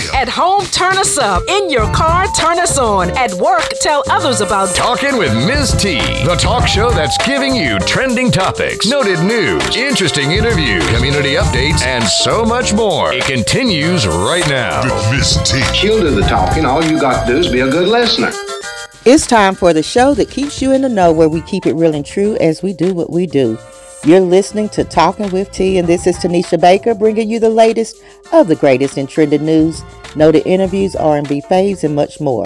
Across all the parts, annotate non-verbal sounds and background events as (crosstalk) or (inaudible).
still. At home, turn us up. In your car, turn us on. At work, tell others about Talking with Ms. T, the talk show that's giving you trending topics, noted news, interesting interviews, community updates, and so much more. It continues right now. With Miss T. She'll do the talking. All you got to do is be a good listener. It's time for the show that keeps you in the know where we keep it real and true as we do what we do. You're listening to Talking with T, and this is Tanisha Baker bringing you the latest of the greatest in trending news, noted interviews, R&B faves, and much more.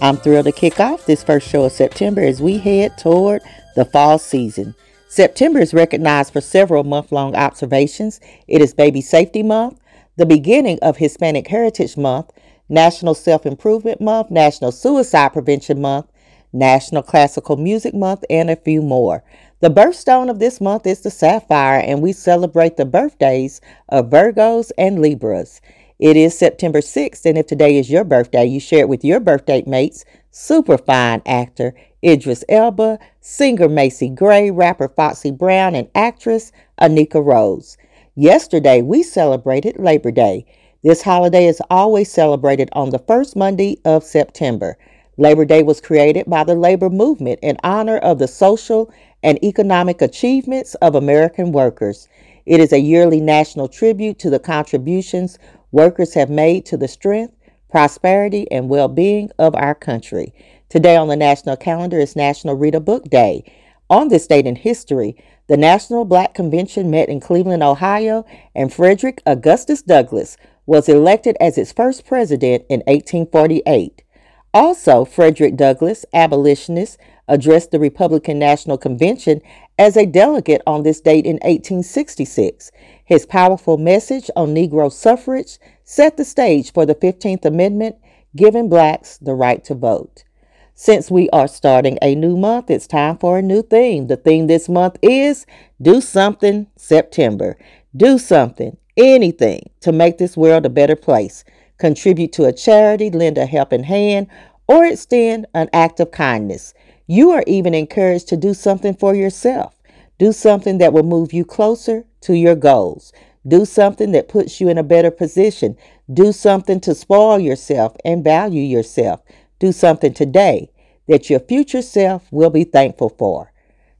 I'm thrilled to kick off this first show of September as we head toward the fall season. September is recognized for several month-long observations. It is Baby Safety Month, the beginning of Hispanic Heritage Month, National Self Improvement Month, National Suicide Prevention Month, National Classical Music Month, and a few more. The birthstone of this month is the sapphire, and we celebrate the birthdays of Virgos and Libras. It is September 6th, and if today is your birthday, you share it with your birthday mates, superfine actor Idris Elba, singer Macy Gray, rapper Foxy Brown, and actress Anika Rose. Yesterday, we celebrated Labor Day. This holiday is always celebrated on the first Monday of September. Labor Day was created by the labor movement in honor of the social and economic achievements of American workers. It is a yearly national tribute to the contributions workers have made to the strength, prosperity, and well being of our country. Today on the national calendar is National Read a Book Day. On this date in history, the National Black Convention met in Cleveland, Ohio, and Frederick Augustus Douglass was elected as its first president in 1848. Also, Frederick Douglass, abolitionist, addressed the Republican National Convention as a delegate on this date in 1866. His powerful message on Negro suffrage set the stage for the 15th Amendment, giving blacks the right to vote. Since we are starting a new month, it's time for a new theme. The theme this month is Do Something September. Do something, anything, to make this world a better place. Contribute to a charity, lend a helping hand, or extend an act of kindness. You are even encouraged to do something for yourself. Do something that will move you closer to your goals. Do something that puts you in a better position. Do something to spoil yourself and value yourself. Do something today that your future self will be thankful for.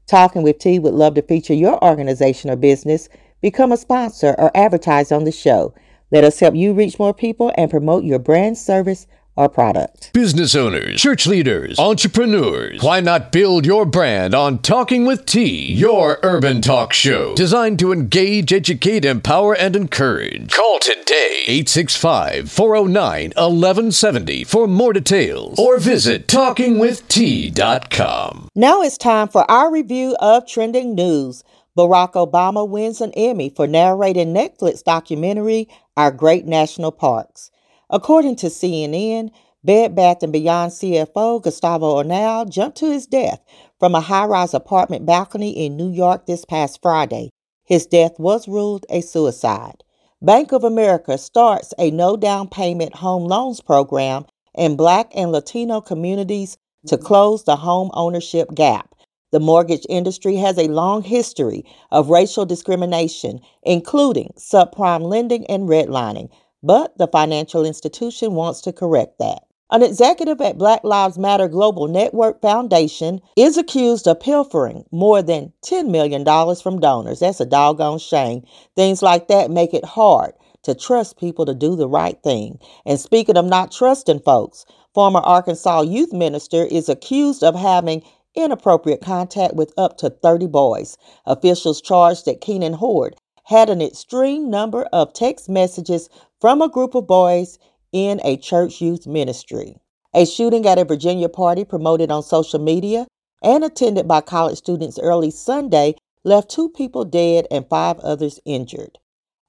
Talking with T would love to feature your organization or business. Become a sponsor or advertise on the show. Let us help you reach more people and promote your brand, service, or product. Business owners, church leaders, entrepreneurs, why not build your brand on Talking with T, your urban talk show designed to engage, educate, empower, and encourage. Call today 865 409 1170 for more details or visit talkingwitht.com. Now it's time for our review of trending news. Barack Obama wins an Emmy for narrating Netflix documentary Our Great National Parks. According to CNN, Bed Bath & Beyond CFO Gustavo Arnal jumped to his death from a high-rise apartment balcony in New York this past Friday. His death was ruled a suicide. Bank of America starts a no down payment home loans program in Black and Latino communities to mm-hmm. close the home ownership gap. The mortgage industry has a long history of racial discrimination, including subprime lending and redlining, but the financial institution wants to correct that. An executive at Black Lives Matter Global Network Foundation is accused of pilfering more than $10 million from donors. That's a doggone shame. Things like that make it hard to trust people to do the right thing. And speaking of not trusting folks, former Arkansas youth minister is accused of having inappropriate contact with up to 30 boys. Officials charged that Keenan Horde had an extreme number of text messages from a group of boys in a church youth ministry. A shooting at a Virginia party promoted on social media and attended by college students early Sunday left two people dead and five others injured.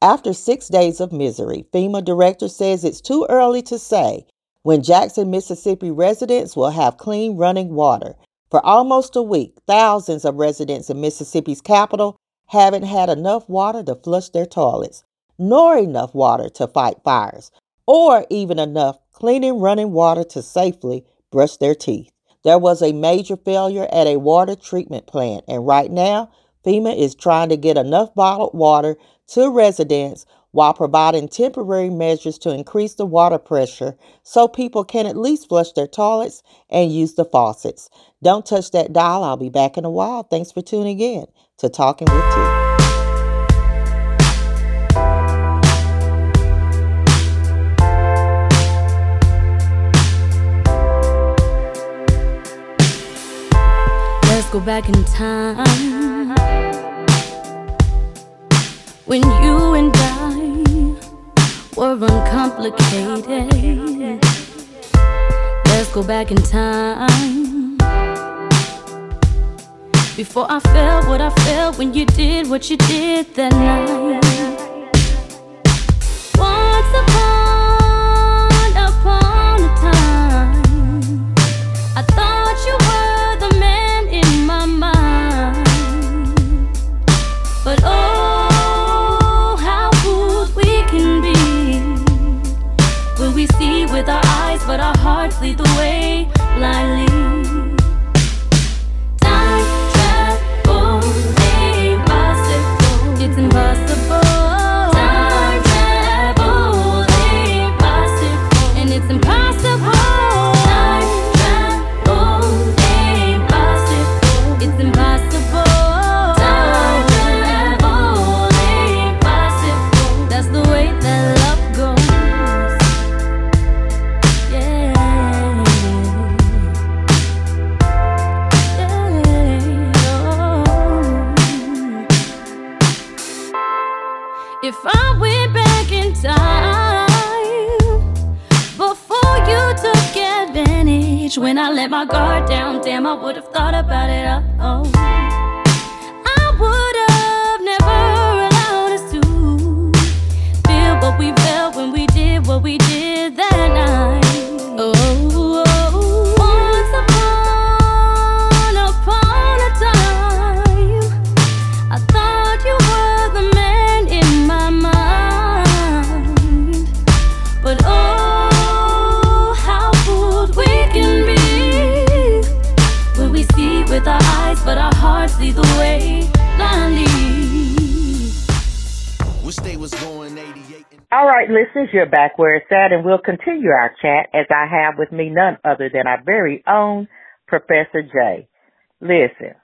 After six days of misery, FEMA director says it's too early to say when Jackson, Mississippi residents will have clean running water. For almost a week, thousands of residents in Mississippi's capital haven't had enough water to flush their toilets, nor enough water to fight fires, or even enough clean and running water to safely brush their teeth. There was a major failure at a water treatment plant, and right now, FEMA is trying to get enough bottled water to residents while providing temporary measures to increase the water pressure so people can at least flush their toilets and use the faucets. Don't touch that dial. I'll be back in a while. Thanks for tuning in to Talking with T. Go back in time when you and were uncomplicated. Let's go back in time before I felt what I felt when you did what you did that night. Listeners, you're back where it's at, and we'll continue our chat as I have with me none other than our very own Professor Jay. Listen,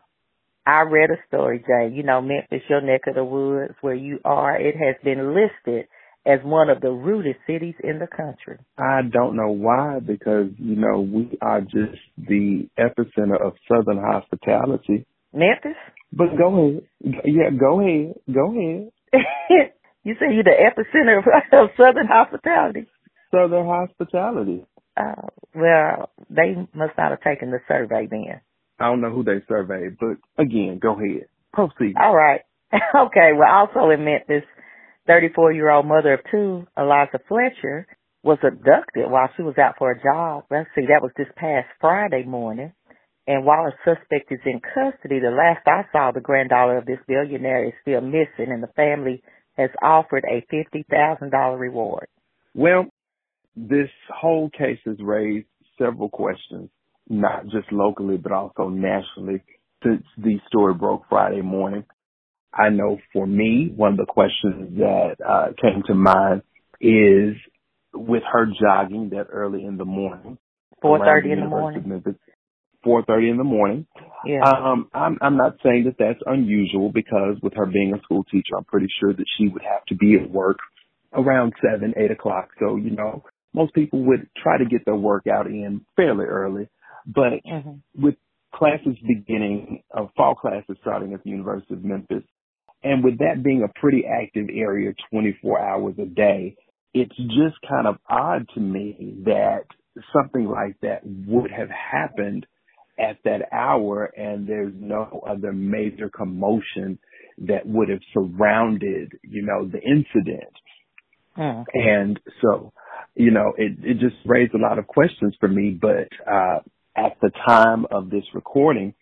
I read a story, Jay. You know, Memphis, your neck of the woods where you are, it has been listed as one of the rudest cities in the country. I don't know why, because you know we are just the epicenter of Southern hospitality. Memphis? But go ahead, yeah, go ahead, go ahead. (laughs) you say you're the epicenter of, (laughs) of Southern hospitality. Southern hospitality. Uh, well, they must not have taken the survey then. I don't know who they surveyed, but again, go ahead, proceed. All right. (laughs) okay. Well, also in Memphis, 34 year old mother of two, Eliza Fletcher, was abducted while she was out for a job. Let's see, that was this past Friday morning. And while a suspect is in custody, the last I saw, the granddaughter of this billionaire is still missing, and the family has offered a $50,000 reward. Well, this whole case has raised several questions, not just locally, but also nationally since the story broke Friday morning. I know for me, one of the questions that uh, came to mind is with her jogging that early in the morning. 4:30 in the morning. Memphis, 4.30 in the morning. Yeah. Um, I'm, I'm not saying that that's unusual because with her being a school teacher, I'm pretty sure that she would have to be at work around seven, eight o'clock. So, you know, most people would try to get their workout in fairly early. But Mhm. with classes beginning, uh, fall classes starting at the University of Memphis, and with that being a pretty active area 24 hours a day, it's just kind of odd to me that something like that would have happened at that hour and there's no other major commotion that would have surrounded, you know, the incident. Mm. And so, you know, it, it just raised a lot of questions for me, but, uh, at the time of this recording,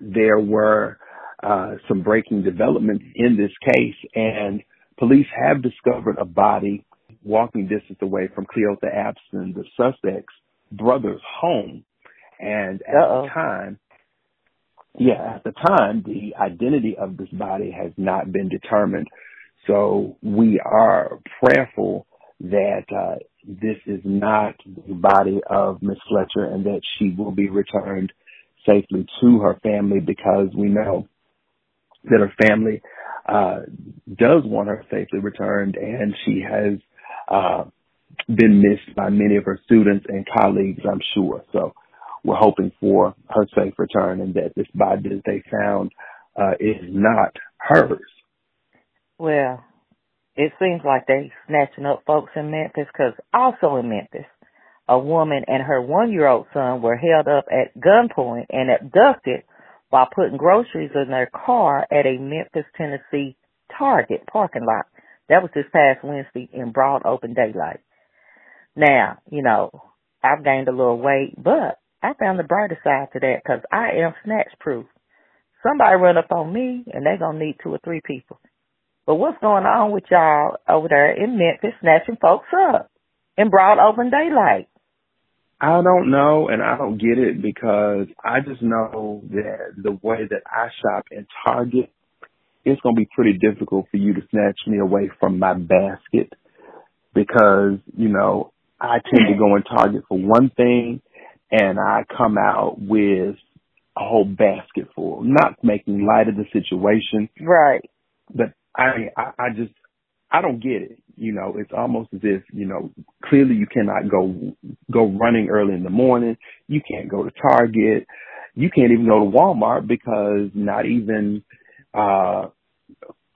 there were, uh, some breaking developments in this case and police have discovered a body walking distance away from Cleotha Abston, the suspect's brother's home. And at Uh-oh. the time, yeah, at the time, the identity of this body has not been determined. So we are prayerful that uh, this is not the body of Miss Fletcher and that she will be returned safely to her family because we know that her family uh, does want her safely returned and she has uh, been missed by many of her students and colleagues, I'm sure. So we're hoping for her safe return and that this body that they found uh, is not hers. Well, it seems like they snatching up folks in Memphis because also in Memphis, a woman and her one-year-old son were held up at gunpoint and abducted while putting groceries in their car at a Memphis, Tennessee Target parking lot. That was this past Wednesday in broad open daylight. Now, you know, I've gained a little weight, but I found the brighter side to that because I am snatch proof. Somebody run up on me and they're gonna need two or three people. But what's going on with y'all over there in Memphis snatching folks up in broad open daylight? I don't know and I don't get it because I just know that the way that I shop in Target, it's going to be pretty difficult for you to snatch me away from my basket because, you know, I tend to go in Target for one thing and I come out with a whole basket full, not making light of the situation. Right. But I, I, I just, I don't get it. You know, it's almost as if, you know, clearly you cannot go, go running early in the morning. You can't go to Target. You can't even go to Walmart because not even, uh,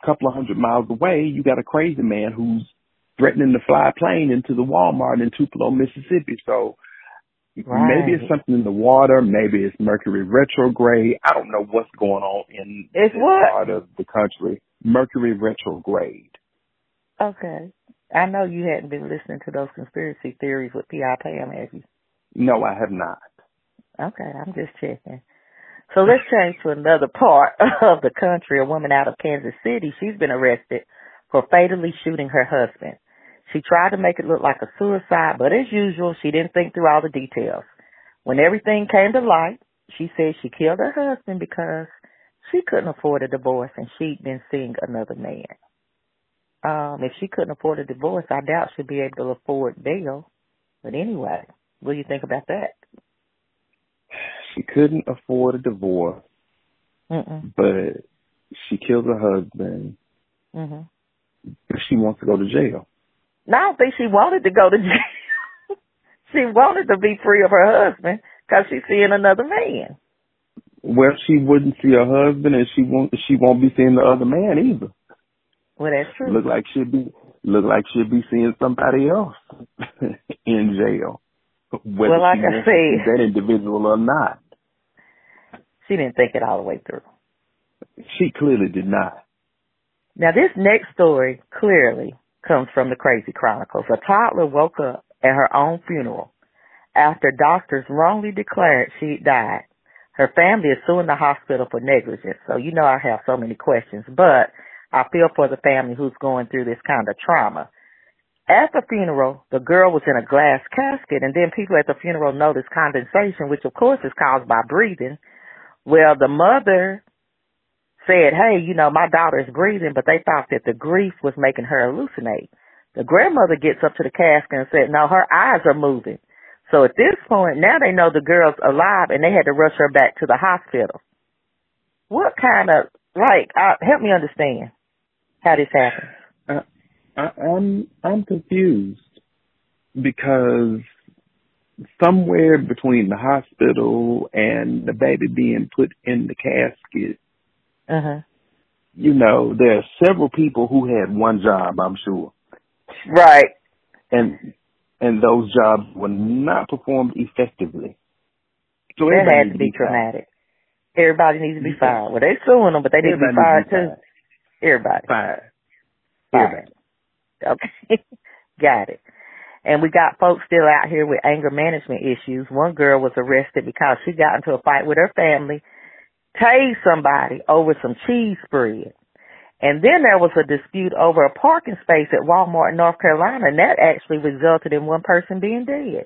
a couple of hundred miles away, you got a crazy man who's threatening to fly a plane into the Walmart in Tupelo, Mississippi. So right. maybe it's something in the water. Maybe it's Mercury retrograde. I don't know what's going on in it's this what? part of the country. Mercury retrograde. Okay. I know you hadn't been listening to those conspiracy theories with P.I. Pam, have you? No, I have not. Okay, I'm just checking. So let's change to another part (laughs) of the country. A woman out of Kansas City, she's been arrested for fatally shooting her husband. She tried to make it look like a suicide, but as usual, she didn't think through all the details. When everything came to light, she said she killed her husband because she couldn't afford a divorce and she'd been seeing another man. Um, if she couldn't afford a divorce, I doubt she'd be able to afford bail. But anyway, what do you think about that? She couldn't afford a divorce, Mm-mm. but she killed her husband. hmm she wants to go to jail. No, I don't think she wanted to go to (laughs) jail. she wanted to be free of her husband because she's seeing another man. Well, she wouldn't see her husband, and she won't. She won't be seeing the other man either. Well, that's true. Look like she'd be look like she'd be seeing somebody else (laughs) in jail. Whether well, like she I said, that individual or not. She didn't think it all the way through. She clearly did not. Now, this next story clearly comes from the Crazy Chronicles. A toddler woke up at her own funeral after doctors wrongly declared she died. Her family is suing the hospital for negligence. So you know I have so many questions, but I feel for the family who's going through this kind of trauma. At the funeral, the girl was in a glass casket and then people at the funeral noticed condensation, which of course is caused by breathing. Well, the mother said, hey, you know, my daughter is breathing, but they thought that the grief was making her hallucinate. The grandmother gets up to the casket and said, no, her eyes are moving. So at this point, now they know the girl's alive and they had to rush her back to the hospital. What kind of, like, uh, help me understand how this happened. I, I'm, I'm confused because somewhere between the hospital and the baby being put in the casket, Uh-huh. you know, there are several people who had one job, I'm sure. Right. And and those jobs were not performed effectively. So That had to be fired. traumatic. Everybody needs to be fired. Well, they're suing them, but they need to be Everybody fired needs to be too. Everybody. Fired. Fired. Okay. (laughs) got it. And we got folks still out here with anger management issues. One girl was arrested because she got into a fight with her family, tased somebody over some cheese spread. And then there was a dispute over a parking space at Walmart in North Carolina, and that actually resulted in one person being dead.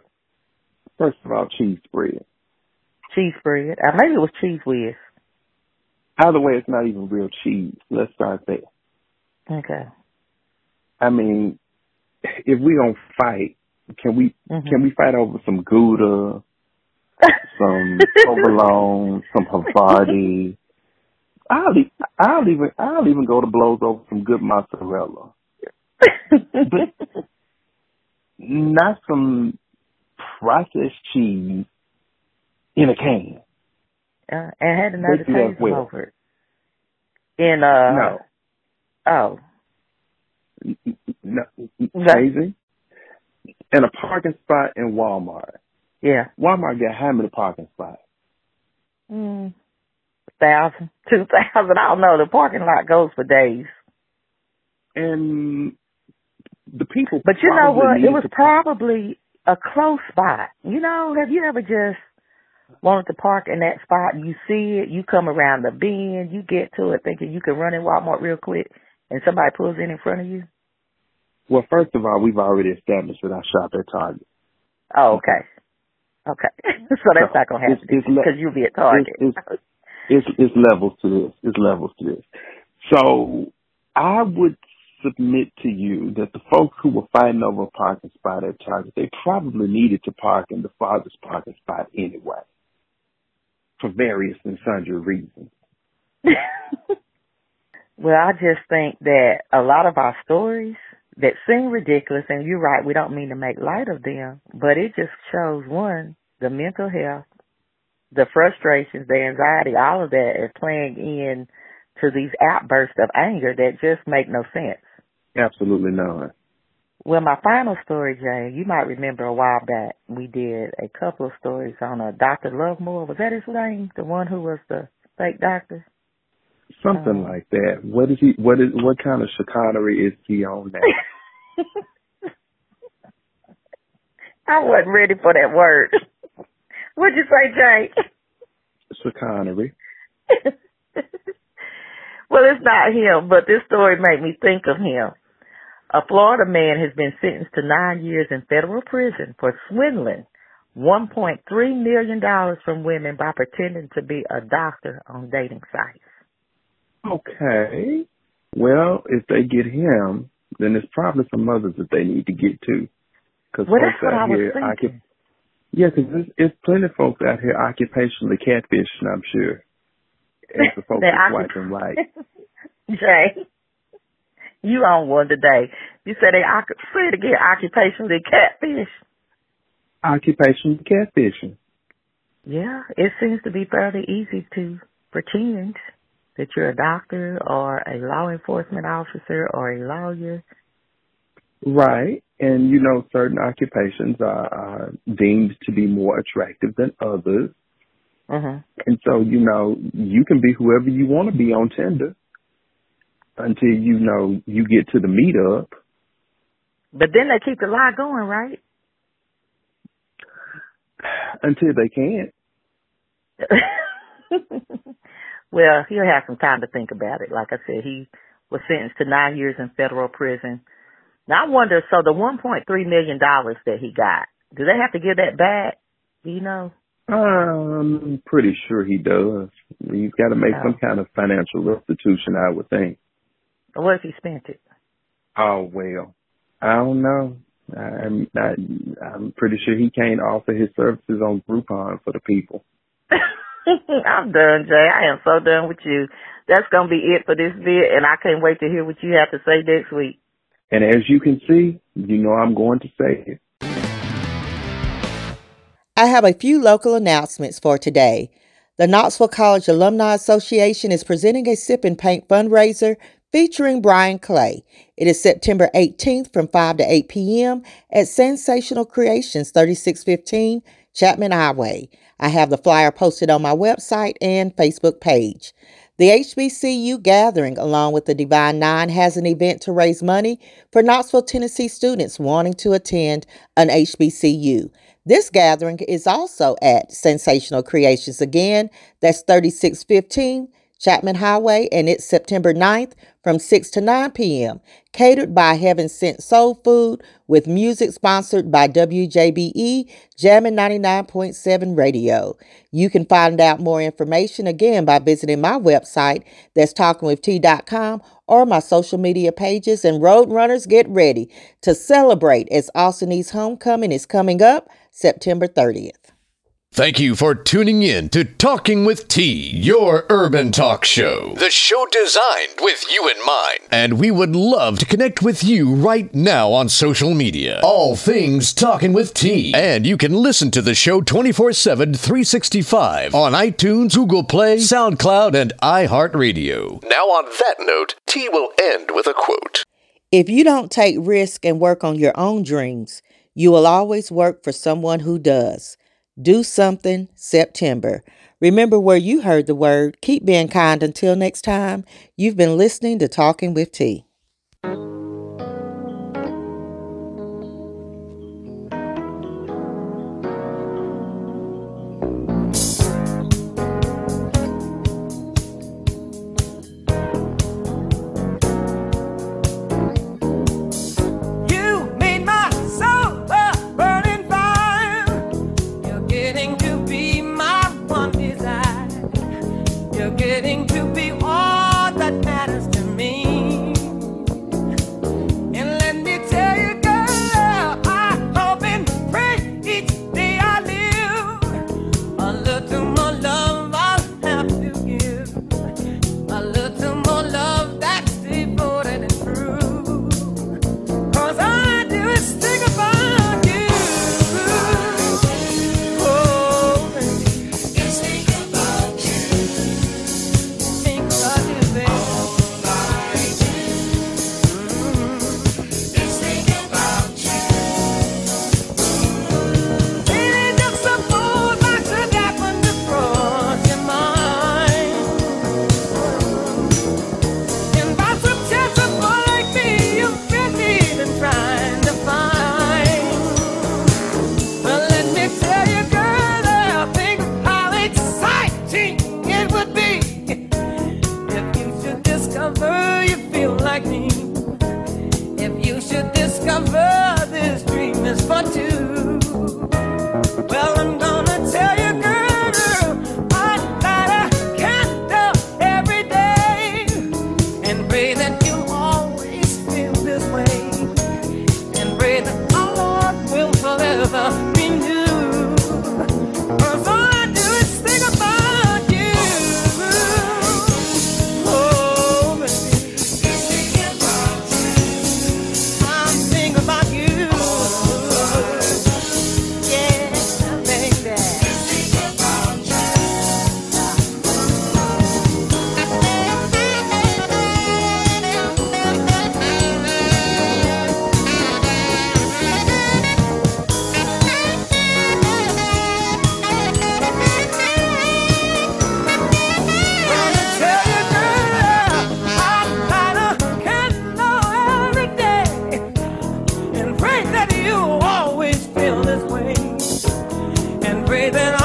First of all, cheese spread. Cheese spread. Uh, maybe it was Cheez Whiz. Either way, it's not even real cheese. Let's start there. Okay. I mean, if we don't fight, can we Mhm. can we fight over some Gouda, some provolone, some Havarti? I'll e- I'll even I'll even go to blows over some good mozzarella, but not some processed cheese in a can. uh, and had another taste well. over it. In uh No. oh No, crazy. And a parking spot in Walmart. Yeah Walmart got how many parking spots? mm, thousand (laughs) two thousand I don't know the parking lot goes for days. And the people. But you know what? It was probably a close spot. You know, have you ever just wanted to park in that spot? You see it, you come around the bend, you get to it thinking you can run in Walmart real quick, and somebody pulls in in front of you. Well, first of all, we've already established that I shop at Target. Oh, okay. Okay. so (laughs) that's not going to happen it's le- because you'll be at Target. it's- It's it's levels to this. It's levels to this. So I would submit to you that the folks who were fighting over a parking spot at Target, they probably needed to park in the farthest parking spot anyway, for various and sundry reasons. (laughs) well, I just think that a lot of our stories that seem ridiculous, and you're right, we don't mean to make light of them, but it just shows one, the mental health, the frustrations, the anxiety, all of that is playing in to these outbursts of anger that just make no sense. Absolutely none. Well, my final story, Jay, you might remember a while back we did a couple of stories on uh, a Dr. Lovemore. Was that his name? The one who was the fake doctor? Something Oh. like that. What is he? What is? What kind of chicanery is he on now? (laughs) I wasn't ready for that word. What'd you say, Jay? chicanery. (laughs) well, it's not him, but this story made me think of him. A Florida man has been sentenced to nine years in federal prison for swindling $1.3 million from women by pretending to be a doctor on dating sites. Okay. Well, if they get him, then there's probably some others that they need to get to. Because Well, folks that's what I out was here, thinking. Yeah, because there's, there's plenty of folks out here occupationally catfishing. I'm sure. As the folks are white and right. (laughs) Jay, you on one today. You said they say it again, occupationally catfish. Occupational catfishing. Yeah, it seems to be fairly easy to pretend that you're a doctor or a law enforcement officer or a lawyer. Right. And you know, certain occupations are, are deemed to be more attractive than others. hmm And so, you know, you can be whoever you want to be on Tinder until you know you get to the meetup. But then they keep the lie going, right? Until they can't. (laughs) well, he'll have some time to think about it. Like I said, he was sentenced to nine years in federal prison. Now I wonder, so the one point three million dollars that he got, do they have to give that back? Do you know? I'm pretty sure he does. He's got to make Oh. some kind of financial restitution, I would think. What if he spent it? Oh well, I don't know. I'm not, I'm pretty sure he can't offer his services on Groupon for the people. (laughs) I'm done, Jay. I am so done with you. That's gonna be it for this bit, and I can't wait to hear what you have to say next week. And as you can see, you know I'm going to say it. I have a few local announcements for today. The Knoxville College Alumni Association is presenting a sip and paint fundraiser featuring Brian Clay. It is September 18th from 5 to 8 p.m. at Sensational Creations, 3615 Chapman Highway. I have the flyer posted on my website and Facebook page. The HBCU Gathering, along with the Divine Nine, has an event to raise money for Knoxville, Tennessee students wanting to attend an HBCU. This gathering is also at Sensational Creations again. That's 3615 Chapman Highway, and it's September 9th from 6 to 9 p.m. Catered by Heaven Sent Soul Food with music sponsored by WJBE Jammin' 99.7 Radio. You can find out more information again by visiting my website, that's talkingwitht.com, or my social media pages. And Roadrunners, get ready to celebrate as Austin East Homecoming is coming up September 30th. Thank you for tuning in to Talking with T, your urban talk show. The show designed with you in mind. And we would love to connect with you right now on social media. All things Talking with T. And you can listen to the show 24 7, 365 on iTunes, Google Play, SoundCloud, and iHeartRadio. Now, on that note, T will end with a quote. If you don't take risk and work on your own dreams, you will always work for someone who does. Do something September. Remember where you heard the word. Keep being kind until next time. You've been listening to Talking with T. baby